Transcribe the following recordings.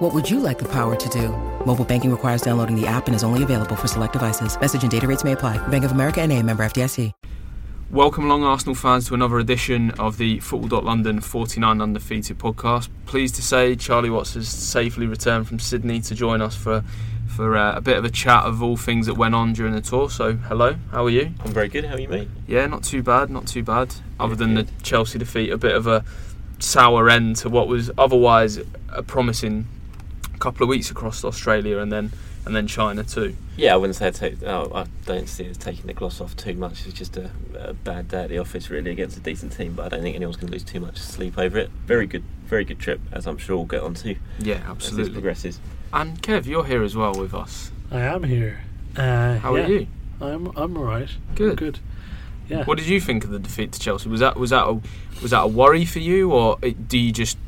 What would you like the power to do? Mobile banking requires downloading the app and is only available for select devices. Message and data rates may apply. Bank of America and a member FDIC. Welcome along, Arsenal fans, to another edition of the Football.London 49 Undefeated podcast. Pleased to say Charlie Watts has safely returned from Sydney to join us for for uh, a bit of a chat of all things that went on during the tour. So, hello, how are you? I'm very good. How are you, mate? Yeah, not too bad, not too bad. Other than the Chelsea defeat, a bit of a sour end to what was otherwise a promising couple of weeks across Australia and then and then China too. Yeah, I wouldn't say take, oh, I don't see it as taking the gloss off too much. It's just a, a, bad day at the office, really, against a decent team. But I don't think anyone's going to lose too much sleep over it. Very good, very good trip, as I'm sure we'll get on to. Yeah, absolutely. As this progresses. And Kev, you're here as well with us. I am here. Uh, How yeah, are you? I'm I'm alright. Good. I'm good. Yeah. What did you think of the defeat to Chelsea? Was that was that a, was that a worry for you, or do you just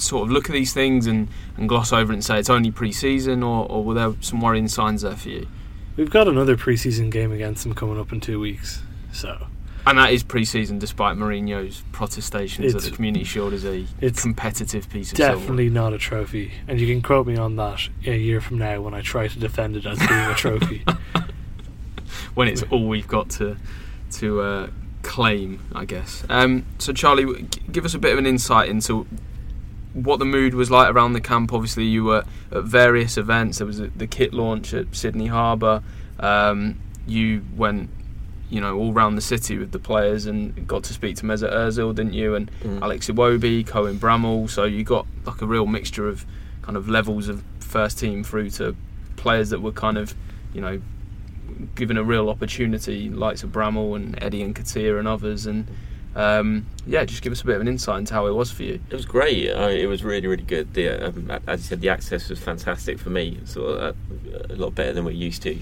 sort of look at these things and, and gloss over it and say it's only pre-season, or, or were there some worrying signs there for you? We've got another preseason game against them coming up in two weeks. So And that is pre-season, despite Mourinho's protestations that the Community Shield is a it's competitive piece of silver. definitely not a trophy. And you can quote me on that a year from now when I try to defend it as being a trophy. when it's all we've got to to uh, claim, I guess. Um, so, Charlie, give us a bit of an insight into what the mood was like around the camp. Obviously, you were at various events. There was a, the kit launch at Sydney Harbour. Um, you went, you know, all round the city with the players and got to speak to Mesut Ozil, didn't you? And Mm. Alex Iwobi, Cohen Bramall. So you got like a real mixture of kind of levels of first team through to players that were kind of, you know, given a real opportunity, likes of Bramall and Eddie Nketiah and others. And um, yeah, just give us a bit of an insight into how it was for you. It was great. Uh, it was really, really good. The, um, as you said, the access was fantastic for me. Sort of uh, a lot better than we're used to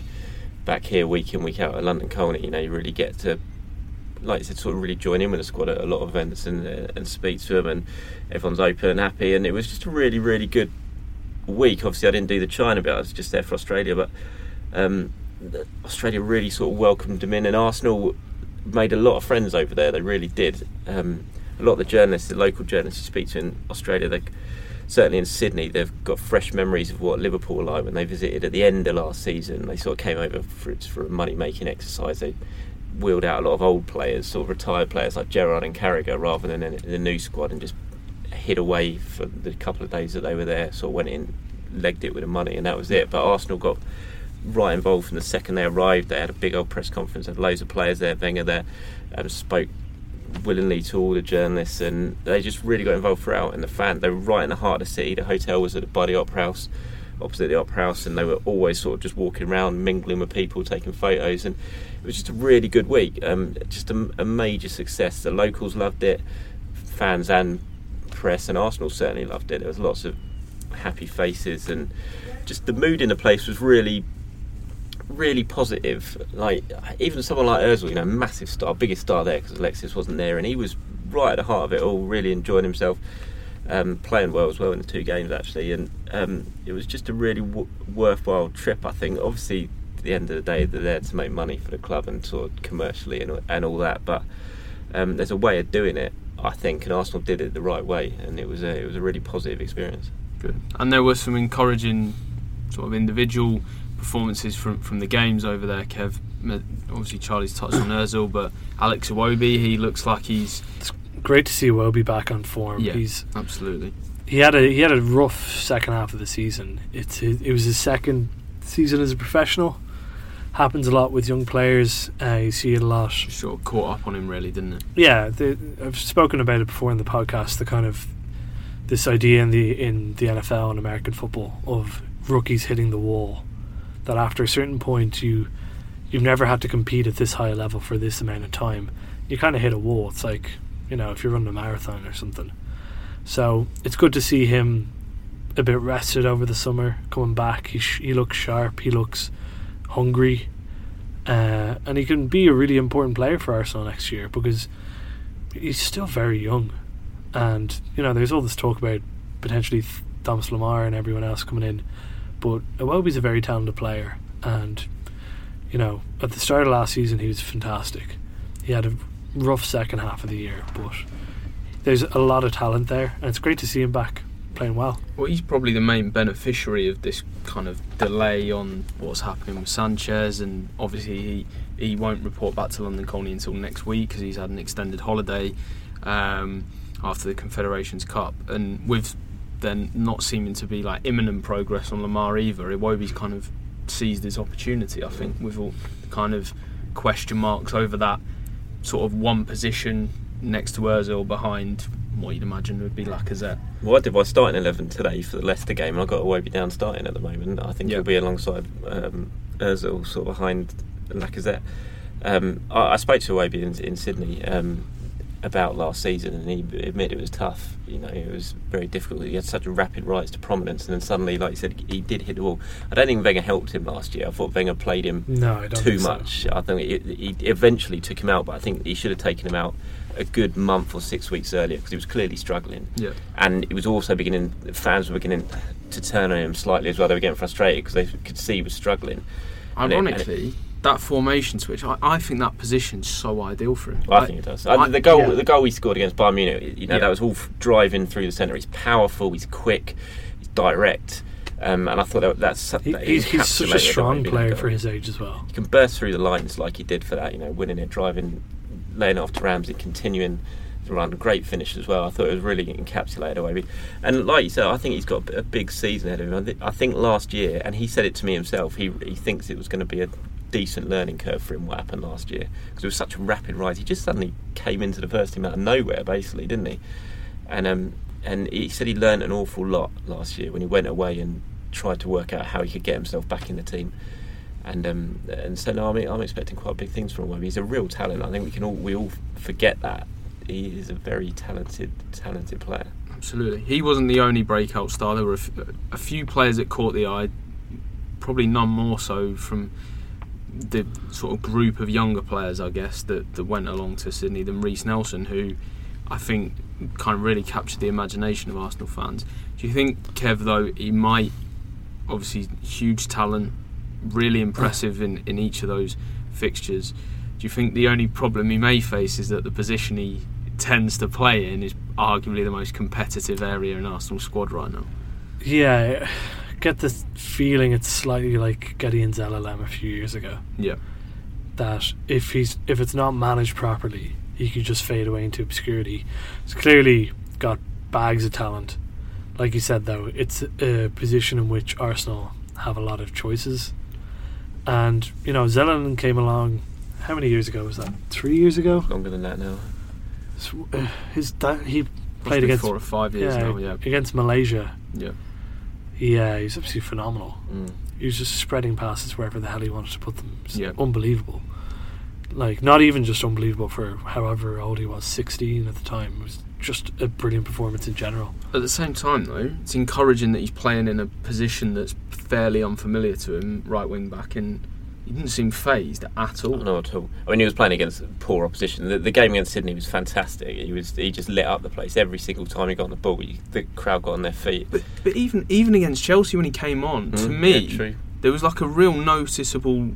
back here, week in, week out at London Colney. You know, you really get to, like you said, sort of really join in with the squad at a lot of events and uh, and speak to them, and everyone's open and happy. And it was just a really, really good week. Obviously, I didn't do the China bit. I was just there for Australia, but um, Australia really sort of welcomed them in, and Arsenal made a lot of friends over there. They really did. Um, a lot of the journalists, the local journalists you speak to in Australia, they certainly in Sydney, they've got fresh memories of what Liverpool were like when they visited at the end of last season. They sort of came over for, for a money making exercise. They wheeled out a lot of old players, sort of retired players like Gerrard and Carragher, rather than in the new squad, and just hid away for the couple of days that they were there. Sort of went in, legged it with the money, and that was it. But Arsenal got right involved from the second they arrived. They had a big old press conference, had loads of players there. Wenger there, spoke willingly to all the journalists, and they just really got involved throughout. And the fan, they were right in the heart of the city. The hotel was at the Buddy Opera House, opposite the Opera House, and they were always sort of just walking around, mingling with people, taking photos, and it was just a really good week. Um, just a, a major success. The locals loved it, fans and press, and Arsenal certainly loved it. There was lots of happy faces, and just the mood in the place was really really positive. Like even someone like Özil, you know, massive star, biggest star there because Alexis wasn't there, and he was right at the heart of it all, really enjoying himself, um, playing well as well in the two games actually, and um, it was just a really w- worthwhile trip. I think. Obviously, at the end of the day, they're there to make money for the club and sort commercially and and all that, but um, there's a way of doing it. I think, and Arsenal did it the right way, and it was a it was a really positive experience. Good. And there were some encouraging sort of individual performances from, from the games over there, Kev. Obviously, Charlie's touched on Ozil, but Alex Iwobi, he looks like he's It's Great to see Wobie back on form. Yeah. He's absolutely he had a he had a rough second half of the season. It's it was his second season as a professional. Happens a lot with young players. Uh, you see it a lot. sort of caught up on him, really, didn't it? Yeah, the, I've spoken about it before in the podcast. The kind of this idea in the in the NFL and American football of rookies hitting the wall. That after a certain point, you you've never had to compete at this high level for this amount of time. You kind of hit a wall. It's like you know if you're running a marathon or something. So it's good to see him a bit rested over the summer, coming back. He sh- he looks sharp. He looks hungry. uh, and he can be a really important player for Arsenal next year because he's still very young, and you know there's all this talk about potentially Thomas Lemar and everyone else coming in, but Iwobi's a very talented player, and you know at the start of last season he was fantastic. He had a rough second half of the year, but there's a lot of talent there, and it's great to see him back playing well. Well, he's probably the main beneficiary of this kind of delay on what's happening with Sanchez, and obviously he, he won't report back to London Colney until next week because he's had an extended holiday um, after the Confederations Cup, and with then not seeming to be like imminent progress on Lemar either, Iwobi's kind of seized his opportunity. I think with all kind of question marks over that sort of one position next to Özil behind what you'd imagine would be Lacazette. Well, I did my starting 11 today for the Leicester game, and I've got Iwobi down starting at the moment. I think Yeah. he'll be alongside um, Ozil, sort of behind Lacazette. Um, I, I spoke to Iwobi in, in Sydney um, about last season, and he admitted it was tough. You know, it was very difficult. He had such a rapid rise to prominence, and then suddenly, like you said, he did hit the wall. I don't think Wenger helped him last year. I thought Wenger played him No, I don't too think so. much. I think it, he eventually took him out, but I think he should have taken him out a good month or six weeks earlier because he was clearly struggling. Yeah. And it was also beginning, fans were beginning to turn on him slightly as well. They were getting frustrated because they could see he was struggling. And it- and it- Ironically, that formation switch, I, I think that position's so ideal for him. Well, I think it does. I- the goal, yeah. the goal he scored against Bayern Munich, you know, Yeah. that was all driving through the centre. He's powerful, he's quick, he's direct, um, and I thought that, that's He, that he's, he's such a strong player for his age as well. He can burst through the lines like he did for that, you know, winning it, driving, laying it off to Ramsey, continuing the run. Great finish as well. I thought it was really encapsulated away. And like you said, I think he's got a big season ahead of him. I, I think last year, and he said it to me himself, he, he thinks it was going to be a decent learning curve for him what happened last year because it was such a rapid rise. He just suddenly came into the first team out of nowhere, basically, didn't he? And um, and he said he learned an awful lot last year when he went away and tried to work out how he could get himself back in the team. And um, and so I'm, I'm expecting quite big things from him. He's a real talent. I think we can all we all forget that he is a very talented talented player. Absolutely. He wasn't the only breakout star. There were a, f- a few players that caught the eye, probably none more so from the sort of group of younger players, I guess, that, that went along to Sydney than Reiss Nelson, who I think kind of really captured the imagination of Arsenal fans. Do you think, Kev, though, he might, obviously, huge talent, really impressive in, in each of those fixtures? Do you think the only problem he may face is that the position he tends to play in is arguably the most competitive area in Arsenal squad right now? Yeah, get the feeling it's slightly like Gideon Zelalem a few years ago. Yeah. That if he's if it's not managed properly, he could just fade away into obscurity. He's clearly got bags of talent. Like you said, though, it's a position in which Arsenal have a lot of choices. And you know, Zelalem came along. How many years ago was that? Three years ago. Longer than that now. So, uh, his da- he played against four or five years yeah, now. Yeah, against Malaysia. yeah. Yeah, he's absolutely phenomenal. Mm. He was just spreading passes wherever the hell he wanted to put them. Yeah. unbelievable. Like not even just unbelievable for however old he was, sixteen at the time. It was just a brilliant performance in general. At the same time, though, it's encouraging that he's playing in a position that's fairly unfamiliar to him, right wing back, and he didn't seem phased at all. Not at all. I mean, he was playing against poor opposition. The, the game against Sydney was fantastic. He was he just lit up the place every single time he got on the ball. He, the crowd got on their feet. But, but even even against Chelsea when he came on, to Mm, me, yeah, there was like a real noticeable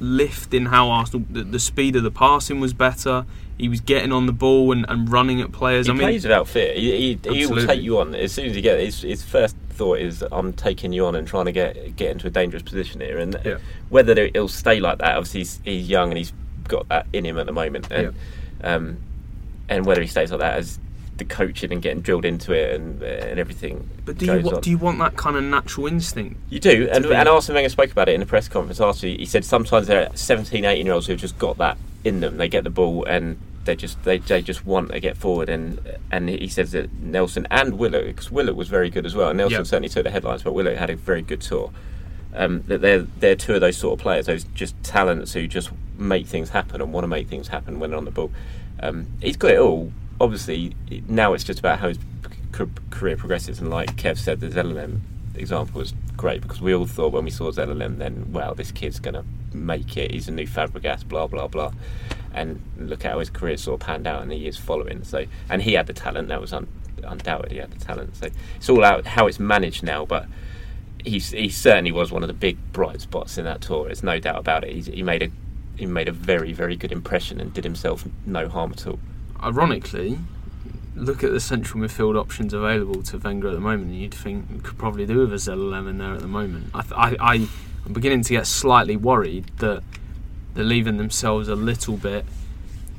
lift in how Arsenal, the, the speed of the passing was better. He was getting on the ball and, and running at players. He I mean, plays without fear. He, he, he will take you on as soon as he gets His, his first thought is, "I'm taking you on and trying to get get into a dangerous position here." And Yeah. whether it'll stay like that, obviously he's, he's young and he's got that in him at the moment. And um, and whether he stays like that as the coaching and getting drilled into it and uh, and everything. but do you wa- do you want that kind of natural instinct? You do, and, and Arsene Wenger spoke about it in the press conference after. He said sometimes there are 17, 18 year olds who've just got that in them. They get the ball and they just they, they just want to get forward. And and he says that Nelson and Willock, because Willock was very good as well. and Nelson Yeah. certainly took the headlines, but Willock had a very good tour. Um, that they're they're two of those sort of players, those just talents who just make things happen and want to make things happen when they're on the ball. Um, he's got it all. Obviously, now it's just about how his career progresses. And like Kev said, the Zelalem example was great because we all thought when we saw Zelalem then, wow, this kid's going to make it. He's a new Fabregas, blah blah blah. And look at how his career sort of panned out in the years following. So, and he had the talent. That was un- undoubted. He had the talent. So it's all out how it's managed now, but. He's, he certainly was one of the big bright spots in that tour. There's no doubt about it. He's, he made a he made a very very good impression and did himself no harm at all. Ironically, look at the central midfield options available to Wenger at the moment, and you'd think could probably do with a Zelalem in there at the moment. I, th- I, I, am beginning to get slightly worried that they're leaving themselves a little bit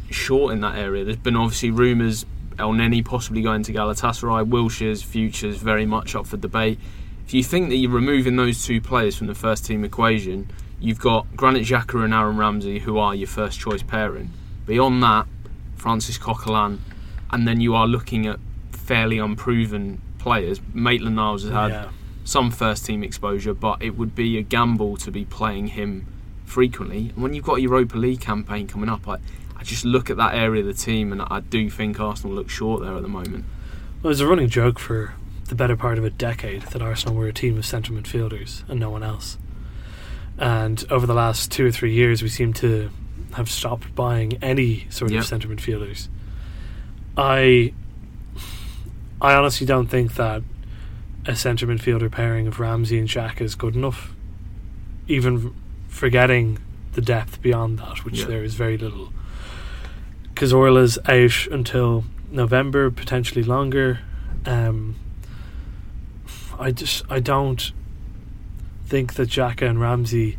short in that area. There's been obviously rumours Elneny possibly going to Galatasaray, Wilshere's future is very much up for debate. If you think that you're removing those two players from the first team equation, you've got Granit Xhaka and Aaron Ramsey, who are your first choice pairing. Beyond that, Francis Coquelin, and then you are looking at fairly unproven players. Maitland Niles has had Yeah. some first team exposure, but it would be a gamble to be playing him frequently. And when you've got a Europa League campaign coming up, I, I just look at that area of the team and I do think Arsenal look short there at the moment. Well, it was a running joke for the better part of a decade that Arsenal were a team of centre midfielders and no one else. And over the last two or three years, we seem to have stopped buying any sort Yep. of centre midfielders. I, I honestly don't think that a centre midfielder pairing of Ramsey and Xhaka is good enough. Even forgetting the depth beyond that, which Yeah. there is very little. Cazorla's out until November, potentially longer. Um, I just I don't think that Xhaka and Ramsey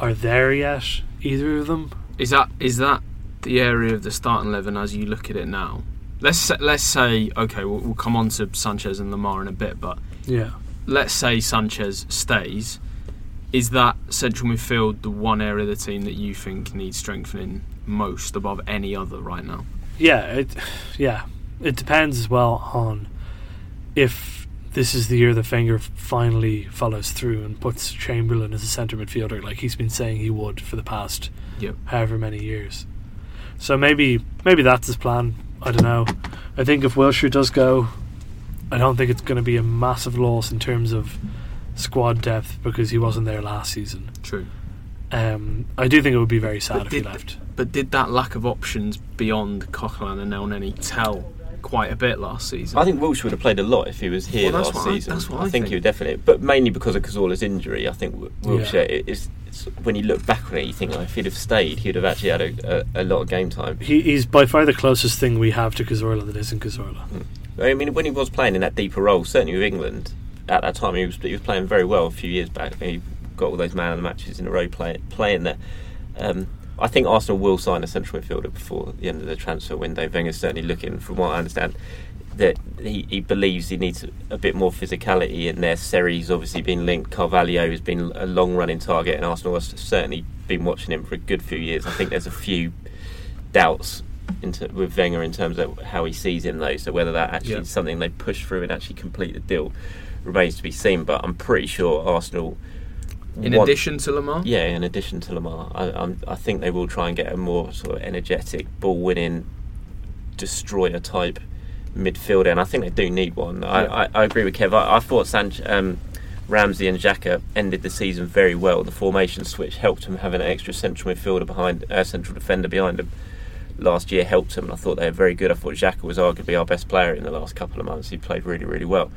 are there yet. Either of them. Is that is that the area of the starting eleven as you look at it now? Let's say, let's say okay, we'll, we'll come on to Sanchez and Lemar in a bit, but Yeah. let's say Sanchez stays. Is that central midfield the one area of the team that you think needs strengthening most above any other right now? Yeah. It. Yeah. It depends as well on if this is the year that Wenger finally follows through and puts Chamberlain as a centre midfielder, like he's been saying he would for the past Yep. however many years. So maybe maybe that's his plan. I don't know. I think if Wilshere does go, I don't think it's going to be a massive loss in terms of squad depth because he wasn't there last season. True. Um, I do think it would be very sad But if he left. But did that lack of options beyond Coquelin and Elneny tell quite a bit last season? I think Wilsh would have played a lot if he was here Well, that's last what I- season. that's what I think, think. he would definitely, but mainly because of Cazorla's injury. I think Wi- Wilshere is. It's, when you look back on it, you think oh, if he'd have stayed, he'd have actually had a, a, a lot of game time. He, he's by far the closest thing we have to Cazorla that isn't Cazorla. I mean, when he was playing in that deeper role, certainly with England at that time, he was he was playing very well a few years back. He got all those man of the matches in a row play, playing there. Um, I think Arsenal will sign a central midfielder before the end of the transfer window. Wenger's certainly looking, from what I understand, that he, he believes he needs a bit more physicality in there. Seri's obviously been linked. Carvalho has been a long running target, and Arsenal has certainly been watching him for a good few years. I think there's a few doubts into, with Wenger in terms of how he sees him, though. So whether that actually Yeah. is something they push through and actually complete the deal remains to be seen. But I'm pretty sure Arsenal. in want- addition to Lemar? yeah, in addition to Lemar, I, I think they will try and get a more sort of energetic, ball-winning, destroyer type midfielder, and I think they do need one. I, Yeah. I, I agree with Kev. I, I thought Sanch, um, Ramsey and Xhaka ended the season very well. The formation switch helped him having an extra central midfielder behind, uh, central defender behind him. Last year helped him, and I thought they were very good. I thought Xhaka was arguably our best player in the last couple of months. He played really, really well.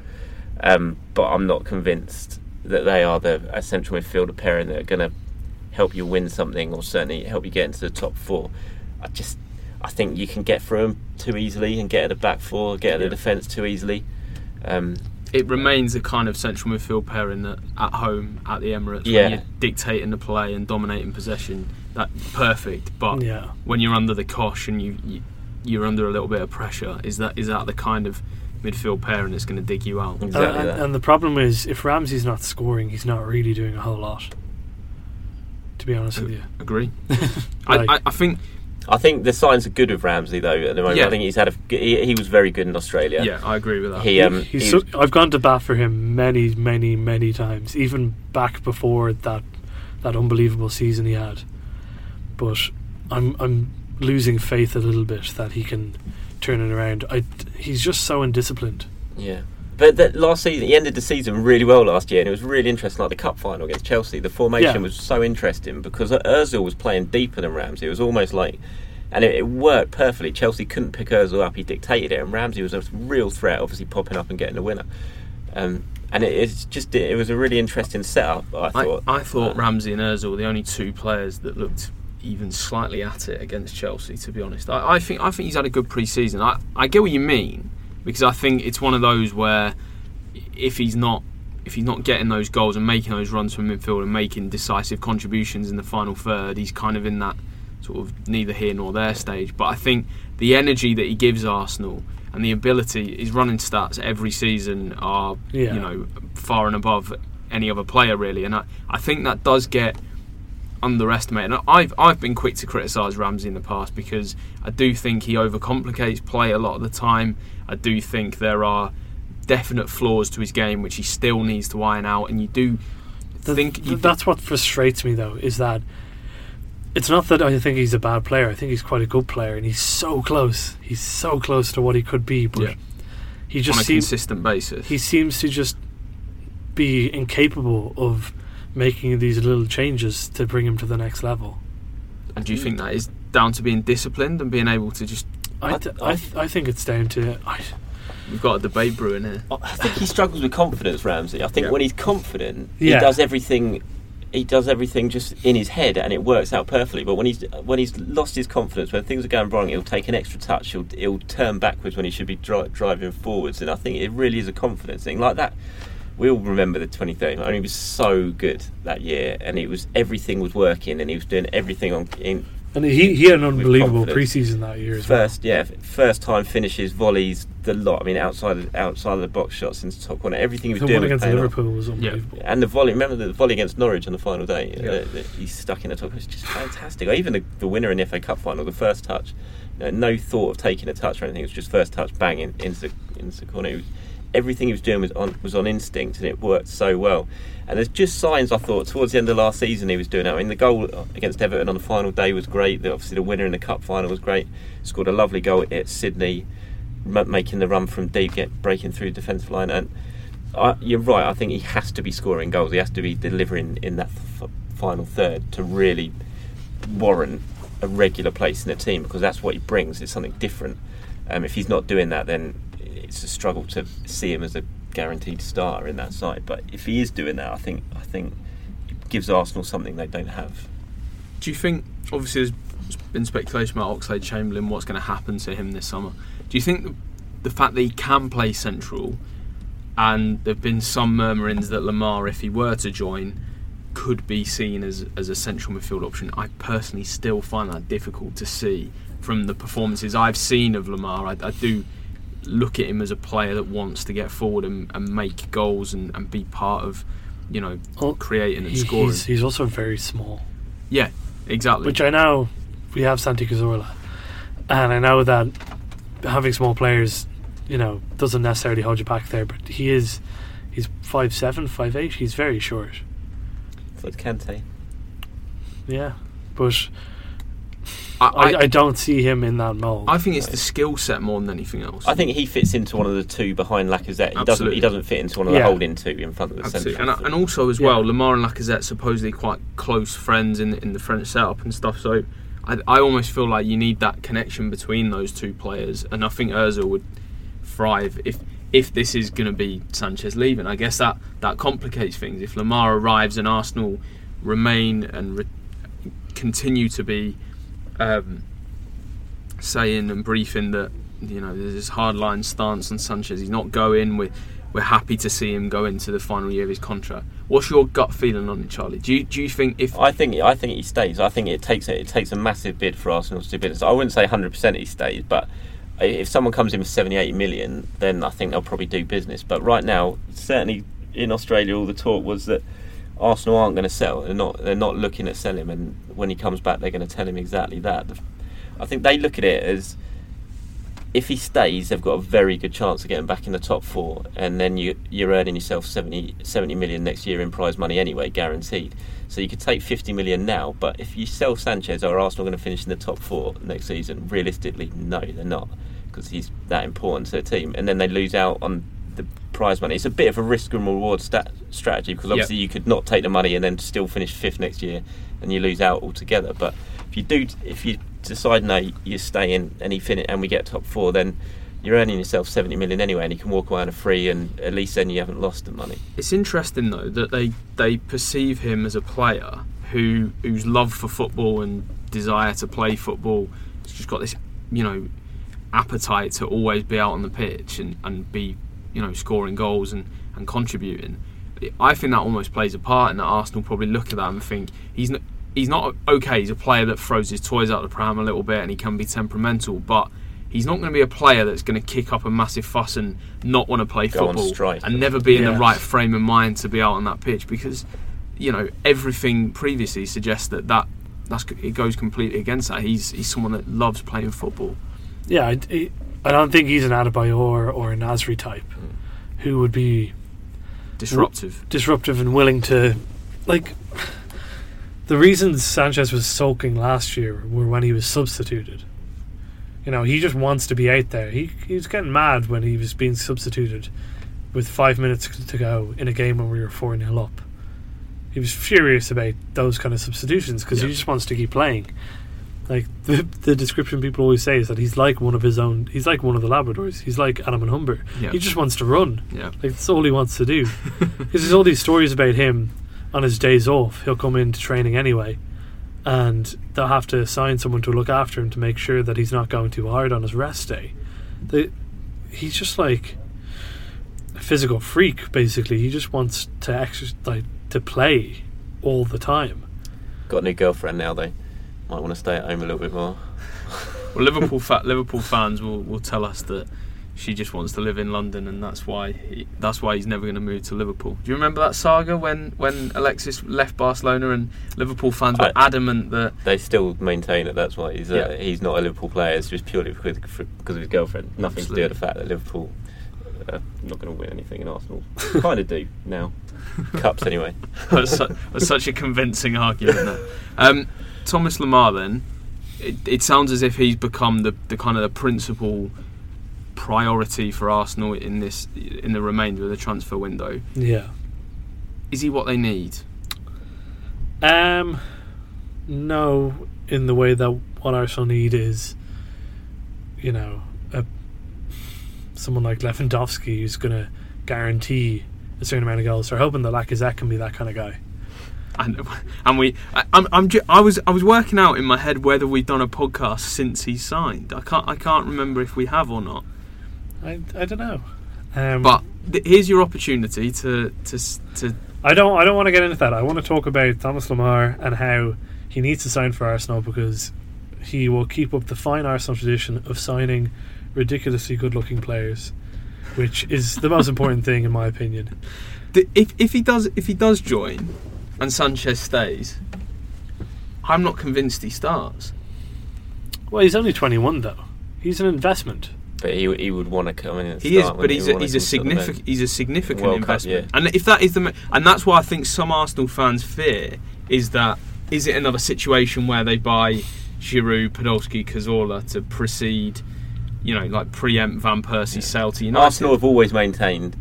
Um, but I'm not convinced that they are the a central midfielder pairing that are going to help you win something or certainly help you get into the top four. I just I think you can get through them too easily and get at the back four, get at the defence too easily. Um, It remains a kind of central midfield pairing that at home at the Emirates, Yeah. when you're dictating the play and dominating possession, that perfect. But Yeah. when you're under the cosh and you, you you're under a little bit of pressure, is that is that the kind of midfield pairing that's going to dig you out? Exactly Uh, and, and the problem is, if Ramsey's not scoring, he's not really doing a whole lot. To be honest with you, Agree. Like- I, I, I think I think the signs are good with Ramsey though at the moment. Yeah. I think he's had a he, he was very good in Australia. yeah, I agree with that. He um he's he- so, I've gone to bat for him many, many, many times, even back before that that unbelievable season he had. But I'm I'm losing faith a little bit that he can turn it around. I he's just so undisciplined. yeah. But that last season, he ended the season really well last year, and it was really interesting. Like the cup final against Chelsea, the formation Yeah. was so interesting because Özil was playing deeper than Ramsey. It was almost like, and it, it worked perfectly. Chelsea couldn't pick Özil up; he dictated it, and Ramsey was a real threat, obviously popping up and getting the winner. Um, and it, it's just it was a really interesting setup. I I, thought. I thought Uh, Ramsey and Özil were the only two players that looked even slightly at it against Chelsea. To be honest, I, I think I think he's had a good pre-season. I, I get what you mean because I think it's one of those where if he's not if he's not getting those goals and making those runs from midfield and making decisive contributions in the final third, he's kind of in that sort of neither here nor there stage. But I think the energy that he gives Arsenal and the ability, his running stats every season are Yeah. you know far and above any other player really, and I, I think that does get underestimated. And I've I've been quick to criticise Ramsey in the past because I do think he overcomplicates play a lot of the time. I do think there are definite flaws to his game which he still needs to iron out, and you do The- think th- you that's what frustrates me though is that it's not that I think he's a bad player. I think he's quite a good player, and he's so close. He's so close to what he could be, but Yeah. he on just a seems consistent basis. he seems to just be incapable of making these little changes to bring him to the next level. and do you hmm. think that is down to being disciplined and being able to just? I, I- th- I, th- I think it's down to I, We've got a debate brewing here. I think he struggles with confidence, Ramsey. I think Yeah. when he's confident, Yeah. he does everything. He does everything just in his head, and it works out perfectly. But when he's when he's lost his confidence, when things are going wrong, he'll take an extra touch. He'll he'll turn backwards when he should be dri- driving forwards. And I think it really is a confidence thing. Like that, we all remember the 2013. I mean, he was so good that year, and it was everything was working, and he was doing everything on in and he he had an unbelievable confidence. preseason that year as well. First, yeah, first time finishes, volleys, the lot. I mean, outside of, outside of the box shots into top corner, everything he was The doing one against paying off. Liverpool was unbelievable. And the volley, remember the volley against Norwich on the final day? Yeah. Uh, that he's stuck in the top. It's just fantastic. Or even the, the winner in the FA Cup final, the first touch, no thought of taking a touch or anything. It was just first touch, bang in, into the into the corner. Everything he was doing was on was on instinct, and it worked so well. And there's just signs I thought towards the end of last season he was doing that. I mean, the goal against Everton on the final day was great. The, obviously, the winner in the cup final was great. Scored a lovely goal at Sydney, ma- making the run from deep, get breaking through the defensive line. And I, you're right. I think he has to be scoring goals. He has to be delivering in that f- final third to really warrant a regular place in the team because that's what he brings. It's something different. Um, if he's not doing that, then it's a struggle to see him as a guaranteed star in that side. But if he is doing that, I think I think it gives Arsenal something they don't have. Do you think, obviously, there's been speculation about Oxlade Chamberlain, what's going to happen to him this summer? Do you think the, the fact that he can play central, and there have been some murmurings that Lemar, if he were to join, could be seen as, as a central midfield option? I personally still find that difficult to see from the performances I've seen of Lemar. I, I do look at him as a player that wants to get forward and, and make goals and, and be part of, you know, Well, creating and He- scoring. he's, he's also very small. yeah, exactly. Which I know we have Santi Cazorla, and I know that having small players, you know, doesn't necessarily hold you back there. But he is, he's five seven, five eight. He's very short. So it's Kante. Yeah, but I, I, I don't see him in that mold. I think it's the skill set more than anything else. I think he fits into one of the two behind Lacazette. He doesn't. He doesn't fit into one of the Yeah. holding two in front of the Absolutely. centre. And, and also as Yeah. well, Lemar and Lacazette supposedly quite close friends in in the French setup and stuff. So I, I almost feel like you need that connection between those two players, and I think Özil would thrive if if this is going to be Sanchez leaving. I guess that that complicates things. If Lemar arrives and Arsenal remain and re- continue to be um, saying and briefing that you know there's this hardline stance on Sanchez. He's not going. We're we're happy to see him go into the final year of his contract. What's your gut feeling on it, Charlie? Do you do you think if I think I think he stays. I think it takes it takes a massive bid for Arsenal to do business. I wouldn't say 100 percent he stays, but if someone comes in with 70, 80 million, then I think they'll probably do business. But right now, certainly in Australia, all the talk was that Arsenal aren't going to sell. They're not. They're not looking at selling him, and when he comes back, they're going to tell him exactly that. I think they look at it as if he stays, they've got a very good chance of getting back in the top four, and then you, you're earning yourself 70, 70 million next year in prize money anyway, guaranteed. So you could take 50 million now, but if you sell Sanchez, are Arsenal going to finish in the top four next season? Realistically, no, they're not, because he's that important to the team. And then they lose out on prize money. It's a bit of a risk and reward stat- strategy because obviously you could not take the money and then still finish fifth next year, and you lose out altogether. But if you do, if you decide no, you stay in and he fin- and we get top four, then you're earning yourself 70 million anyway, and you can walk away on a free, and at least then you haven't lost the money. It's interesting though that they they perceive him as a player who whose love for football and desire to play football has just got this, you know, appetite to always be out on the pitch and, and be, you know, scoring goals and, and contributing. I think that almost plays a part in that Arsenal probably look at that and think he's not, he's not okay. He's a player that throws his toys out of the pram a little bit and he can be temperamental, but he's not going to be a player that's going to kick up a massive fuss and not want to play Go football strike. and never be in Yeah. the right frame of mind to be out on that pitch because you know everything previously suggests that that that's it goes completely against that. He's he's someone that loves playing football. Yeah, I, I- I don't think he's an Adebayor or a Nasri type who would be Disruptive. disruptive and willing to like the reasons Sanchez was sulking last year were when he was substituted. You know, he just wants to be out there. He he was getting mad when he was being substituted with five minutes to go in a game when we were four 0 up. He was furious about those kind of substitutions because Yeah. he just wants to keep playing. Like the the description people always say is that he's like one of his own. He's like one of the Labradors. He's like Atom and Humber. Yeah. He just wants to run. Yeah. Like that's all he wants to do. Because there's all these stories about him on his days off. He'll come into training anyway, and they'll have to assign someone to look after him to make sure that he's not going too hard on his rest day. The, he's just like a physical freak. Basically, he just wants to exercise, like to play all the time. Got a new girlfriend now, though. Might want to stay at home a little bit more. Well, Liverpool fa- Liverpool fans will, will tell us that she just wants to live in London, and that's why he, that's why he's never going to move to Liverpool. Do you remember that saga when, when Alexis left Barcelona and Liverpool fans were I- adamant that They still maintain that that's why he's uh, Yeah. he's not a Liverpool player. It's just purely because, because of his girlfriend. Nothing to do with the fact that Liverpool uh, not going to win anything, in Arsenal kind of do now. Cups anyway. that's, su- was such a convincing argument. There. Um, Thomas Lemar, then, it, it sounds as if he's become the, the kind of the principal priority for Arsenal in this in the remainder of the transfer window. Yeah. Is he what they need? Um, no, in the way that what Arsenal need is, you know, a, someone like Lewandowski who's going to guarantee a certain amount of goals. They're hoping that Lacazette can be that kind of guy. And, and we, I, I'm, I'm, ju- I was, I was working out in my head whether we've done a podcast since he signed. I can't, I can't remember if we have or not. I, I don't know. Um, But th- here's your opportunity to, to, to. I don't I don't want to get into that. I want to talk about Thomas Lemar and how he needs to sign for Arsenal because he will keep up the fine Arsenal tradition of signing ridiculously good-looking players, which is the most important thing in my opinion. If, if he does, if he does join, and Sanchez stays, I'm not convinced he starts. Well, he's only 21 though. He's an investment. But he he would want to come in and He is, but wouldn't he's he? a, he's a come to the bench. significant he's a significant World Cup, investment. yeah. And if that is the and that's why I think some Arsenal fans fear is that is it another situation where they buy Giroud, Podolski, Cazorla to precede, you know, like preempt Van Persie's sale to United? Arsenal have always maintained,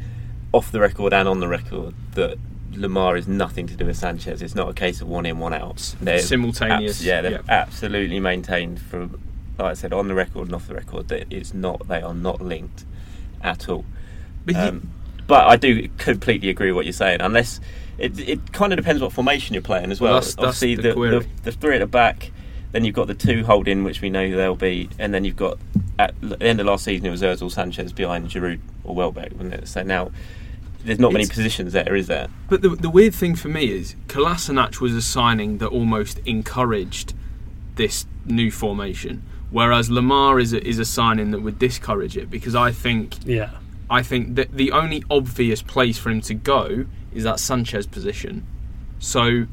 off the record and on the record, that Lemar is nothing to do with Sanchez. It's not a case of one in, one out. They're Simultaneous, abs- yeah, they've yeah. absolutely maintained from, like I said, on the record and off the record that it's not. They are not linked at all. But Um, but I do completely agree with what you're saying. Unless it, it kind of depends what formation you're playing as Well, well. that's- that's Obviously, the the, the, the three at the back. Then you've got the two holding, which we know they'll be, and then you've got at the end of last season it was Özil, Sanchez behind Giroud or Welbeck, wasn't it? So now there's not many It's- positions there, is there? But the, the weird thing for me is Kolasinac was a signing that almost encouraged this new formation, whereas Lemar is a, is a signing that would discourage it because I think Yeah. I think that the only obvious place for him to go is that Sanchez position. So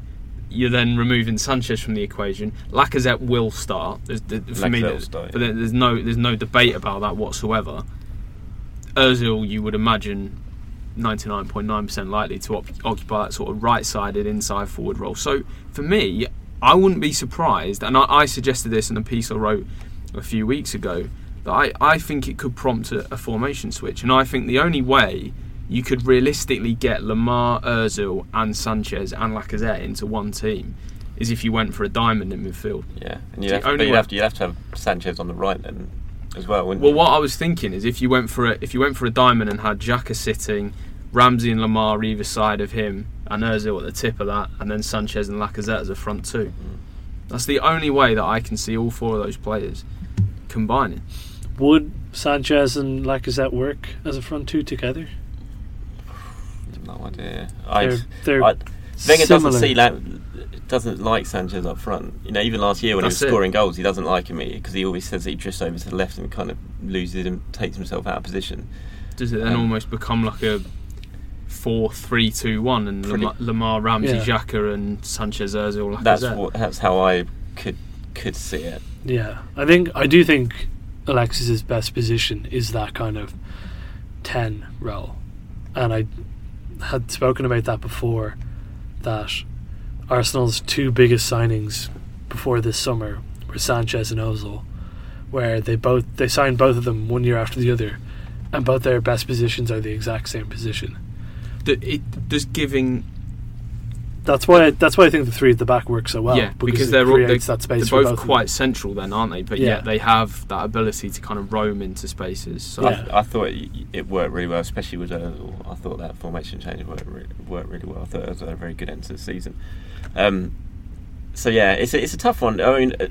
you're then removing Sanchez from the equation. Lacazette will start. There's, there, for me, Lacazette will there's, start, but yeah. there- there's no there's no debate about that whatsoever. Özil, you would imagine, 99.9% likely to op- occupy that sort of right-sided inside forward role. So for me, I wouldn't be surprised, and I, I suggested this in a piece I wrote a few weeks ago, that I, I think it could prompt a, a formation switch, and I think the only way you could realistically get Lemar, Özil, and Sanchez and Lacazette into one team. Is if you went for a diamond in midfield. Yeah, and you'd have, only you'd have to you'd have to have Sanchez on the right then as well. Wouldn't Well, you? what I was thinking is if you went for a if you went for a diamond and had Xhaka sitting, Ramsey and Lemar either side of him, and Özil at the tip of that, and then Sanchez and Lacazette as a front two. Mm. That's the only way that I can see all four of those players combining. Would Sanchez and Lacazette work as a front two together? no idea. I, They're, they're I, Wenger similar. doesn't see La- doesn't like Sanchez up front. You know, even last year when That's he it. was scoring goals, he doesn't like him because he always says that he drifts over to the left and kind of loses and takes himself out of position. Does it then Um, almost become like a four three two one and Pretty- Lemar, Lemar Ramsey, Yeah. Xhaka, and Sanchez, Özil, Lacazette? That's what. That's how I could could see it. Yeah, I think I do think Alexis's best position is that kind of ten role, and I had spoken about that before. That Arsenal's two biggest signings before this summer were Sanchez and Ozil, where they both they signed both of them one year after the other, and both their best positions are the exact same position. D- it does giving That's why that's why I think the three at the back work so well. yeah because it they're all, they, creates that space they're for both both of quite central then aren't they but Yeah. yet they have that ability to kind of roam into spaces so Yeah. I, I thought it, it worked really well, especially with Ozil. I thought that formation change worked, re- worked really well. I thought it was a very good end to the season. Um, so yeah, it's a, it's a tough one. I mean, uh,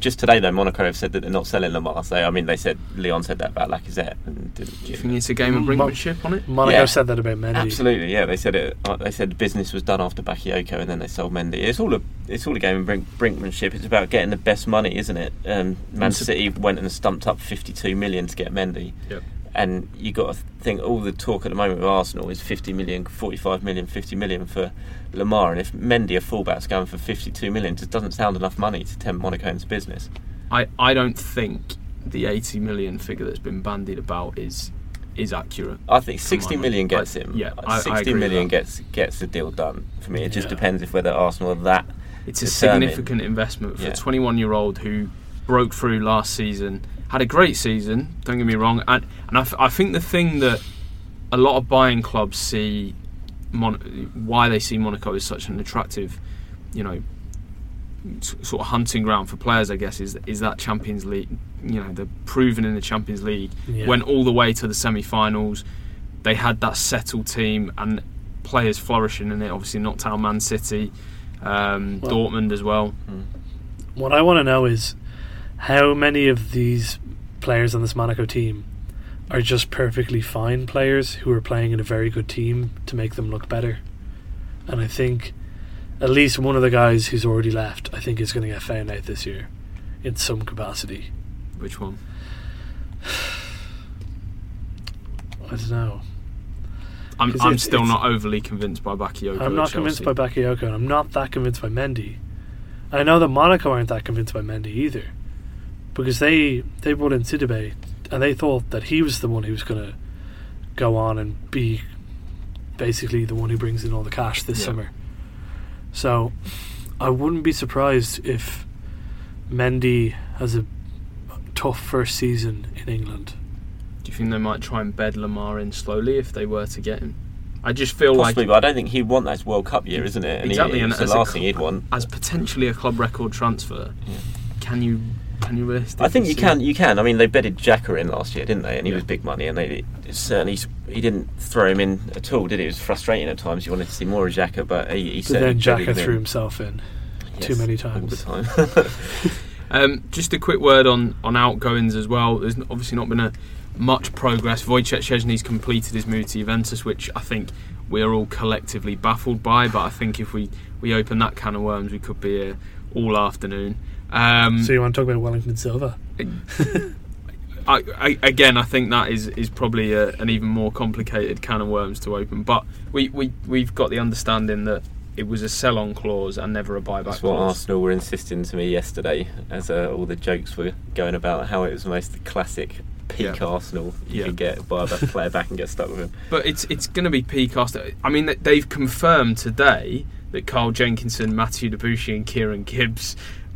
just today though, Monaco have said that they're not selling Lemar. So I mean, they said Lyon said that about Lacazette. And didn't, do you think it's a game of brinkmanship on it Monaco Yeah. said that about Mendy. Absolutely, yeah. They said it. Uh, they said the business was done after Bakayoko, and then they sold Mendy. It's all a it's all a game of brink, brinkmanship. It's about getting the best money, isn't it? Um, Man City went and stumped up fifty two million to get Mendy. Yep. And you got to think all the talk at the moment with Arsenal is 50 million, 45 million, 50 million for Lemar. And if Mendy, a fullback's going for 52 million, it just doesn't sound enough money to tempt Monaco into business. I, I don't think the 80 million figure that's been bandied about is is accurate I think Come 60 on, million I- gets him. yeah, I- I 60 agree million gets gets the deal done for me. It just Yeah. depends if whether Arsenal are that. it's a significant investment for Yeah. a 21 year old who broke through last season had a great season don't get me wrong and, and I, f- I think the thing that a lot of buying clubs see Mon- why they see Monaco as such an attractive you know s- sort of hunting ground for players I guess is is that Champions League you know the proven in the Champions League Yeah. went all the way to the semi-finals. They had that settled team and players flourishing in it. Obviously, knocked out Man City, um, Well- Dortmund as well. What I want to know is how many of these players on this Monaco team are just perfectly fine players who are playing in a very good team to make them look better. And I think at least one of the guys who's already left, I think, is going to get found out this year in some capacity. Which one? I don't know. I'm, I'm it's- still it's- not overly convinced by Bakayoko. I'm not convinced by Bakayoko, and I'm not that convinced by Mendy. I know that Monaco aren't that convinced by Mendy either, because they they brought in Sidibe, and they thought that he was the one who was going to go on and be basically the one who brings in all the cash this Yeah. summer. So I wouldn't be surprised if Mendy has a tough first season in England. Do you think they might try and bed Lemar in slowly if they were to get him? I just feel Possibly, like but I don't think he'd want that World Cup year, isn't it? And Exactly, he, and it's the as a last cl- thing he'd want. as potentially a club record transfer, Yeah. can you can you realistically? I think you can. You can. I mean, they bedded Xhaka in last year, didn't they? And he Yeah. was big money, and they certainly he didn't throw him in at all, did he? It was frustrating at times. You wanted to see more of Xhaka, but he, he But certainly then bedded Xhaka him threw in. himself in. too Yes, many all the times. time. Um, just a quick word on, on outgoings as well. There's obviously not been a much progress. Wojciech Szczesny's completed his move to Juventus, which I think we're all collectively baffled by. But I think if we, we open that can of worms, we could be here all afternoon. Um, So you want to talk about Wellington Silva? I, I, again, I think that is is probably a, an even more complicated can of worms to open. But we, we we've got the understanding that it was a sell-on clause and never a buyback That's what clause. Arsenal were insisting to me yesterday, as uh, all the jokes were going about how it was the most classic peak Yeah. Arsenal you Yeah. could get buy a player back and get stuck with him. But it's it's going to be peak Arsenal. I mean, they- they've confirmed today that Carl Jenkinson, Mathieu Debuchy, and Kieran Gibbs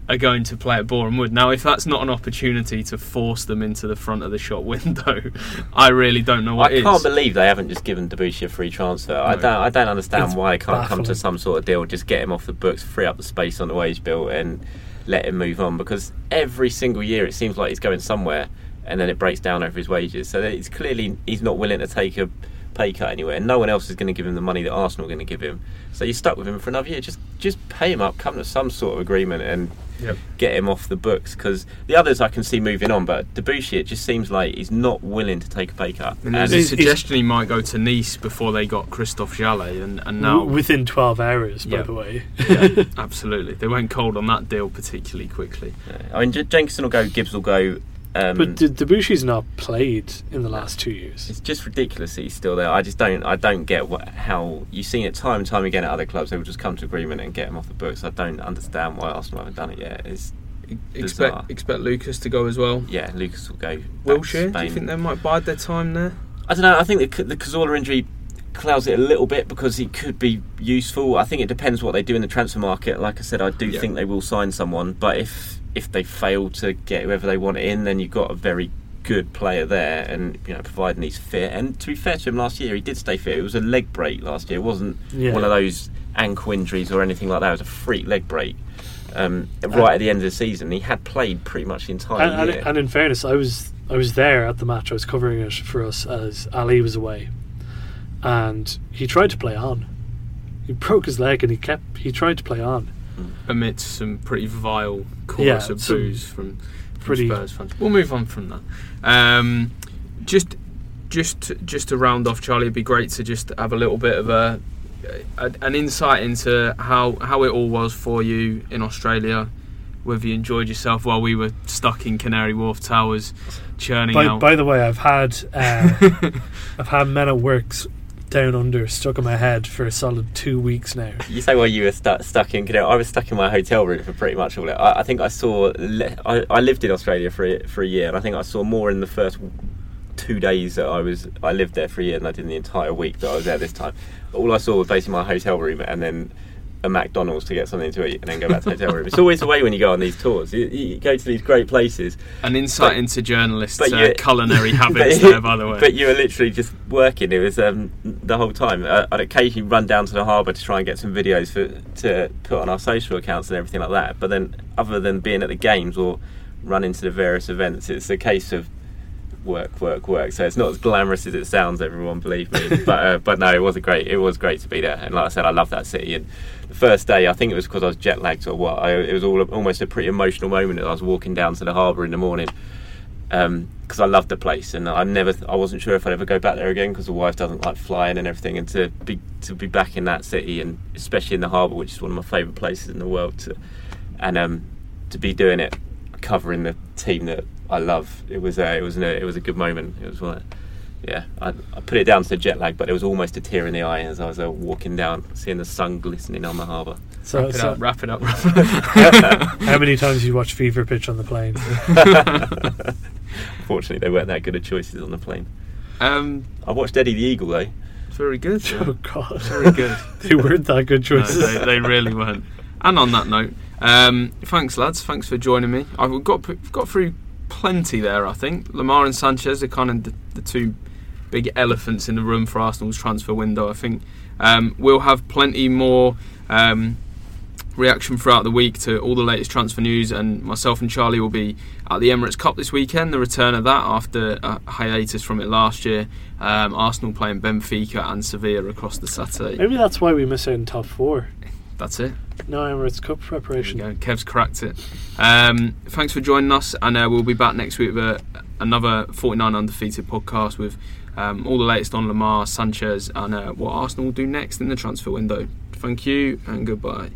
are going to play at Boreham Wood. Now, if that's not an opportunity to force them into the front of the shop window, I really don't know what I is. can't believe they haven't just given Debuchy a free transfer. I don't. I don't understand It's why I can't come to some sort of deal. Just get him off the books, free up the space on the wage bill, and let him move on. Because every single year it seems like he's going somewhere, and then it breaks down over his wages. So it's clearly he's not willing to take a pay cut anywhere, and no one else is going to give him the money that Arsenal are going to give him. So you're stuck with him for another year. Just just pay him up, come to some sort of agreement, and Yep. get him off the books. Because the others I can see moving on, but Debuchy it just seems like he's not willing to take a pay cut. And there's a He's- he's- suggestion he might go to Nice before they got Christophe Jallet, and, and now within 12 hours, by Yeah. the way. yeah, absolutely, they went cold on that deal particularly quickly. Yeah. I mean, J- Jenkinson will go, Gibbs will go. Um, But D- Debuchy's not played in the last two years. it's just ridiculous that he's still there. I just don't. I don't get what, how you've seen it time and time again at other clubs. They will just come to agreement and get him off the books. I don't understand why Arsenal haven't done it yet. It's Bizarre. Expect expect Lucas to go as well. yeah, Lucas will go. back to Wilshere, do you think they might bide their time there? I don't know. I think the, C- the Cazorla injury clouds it a little bit because he could be useful. I think it depends what they do in the transfer market. Like I said, I do Yeah. think they will sign someone, but if if they fail to get whoever they want in, then you've got a very good player there, and you know, providing he's fit. And to be fair to him, last year he did stay fit. It was a leg break last year. It wasn't Yeah. one of those ankle injuries or anything like that. It was a freak leg break. Um, right at the end of the season, he had played pretty much the entire And, and, year. and in fairness, I was I was there at the match. I was covering it for us as Ali was away, and he tried to play on. He broke his leg, and he kept. He tried to play on. Amidst some pretty vile chorus Yeah, of boos from, from pretty- Spurs fans. We'll move on from that. Um, just just just to round off, Charlie, it'd be great to just have a little bit of a, a an insight into how how it all was for you in Australia. Whether you enjoyed yourself while we were stuck in Canary Wharf Towers, churning By, out. by the way, I've had uh, I've had Men at Works down under stuck in my head for a solid two weeks now. You say well you were stu- stuck in Canary. I was stuck in my hotel room for pretty much all it. I, I think I saw. Le- I, I lived in Australia for a, for a year, and I think I saw more in the first two days that I was. I lived there for a year than I did the entire week that I was there this time. All I saw was basically my hotel room, and then a McDonald's to get something to eat, and then go back to the hotel room. It's always the way when you go on these tours. You, you go to these great places, An insight But- into journalists' but uh, culinary habits but- there, by the way. But you were literally just working. It was um, the whole time. Uh, I'd occasionally run down to the harbour to try and get some videos for to put on our social accounts and everything like that. But then, other than being at the games or running to the various events, it's a case of work, work, work. So it's not as glamorous as it sounds. Everyone, believe me. but uh, but no, it was a great. It was great to be there. And like I said, I love that city. And first day, I think it was because I was jet lagged or what. I, it was all almost a pretty emotional moment as I was walking down to the harbour in the morning because I loved the place and I never, I wasn't sure if I'd ever go back there again because the wife doesn't like flying and everything. And to be to be back in that city and especially in the harbour, which is one of my favourite places in the world, to, and um, to be doing it, covering the team that I love, it was a, it was a, it was a good moment. It was like, yeah, I, I put it down to the jet lag, but it was almost a tear in the eye as I was uh, walking down, seeing the sun glistening on the harbour. So, wrap it so up, wrap it up. wrap it up. how many times did you watch Fever Pitch on the plane? Fortunately, they weren't that good at choices on the plane. um, I watched Eddie the Eagle though. very good. yeah. Oh God, Very good. they weren't that good No, choices. they, they really weren't. And on that note, um, thanks lads. Thanks for joining me. I've got got through plenty there. I think Lemar and Sanchez are kind of the, the two big elephants in the room for Arsenal's transfer window. I think um, we'll have plenty more. Um, reaction throughout the week to all the latest transfer news and myself and Charlie will be at the Emirates Cup this weekend the return of that after a hiatus from it last year um, Arsenal playing Benfica and Sevilla across the Saturday Maybe that's why we miss out in top four. that's it No Emirates Cup preparation. Kev's cracked it. Um, thanks for joining us, and uh, we'll be back next week with a, another 49 undefeated podcast with um, all the latest on Lemar, Sanchez, and uh, what Arsenal will do next in the transfer window. Thank you and goodbye.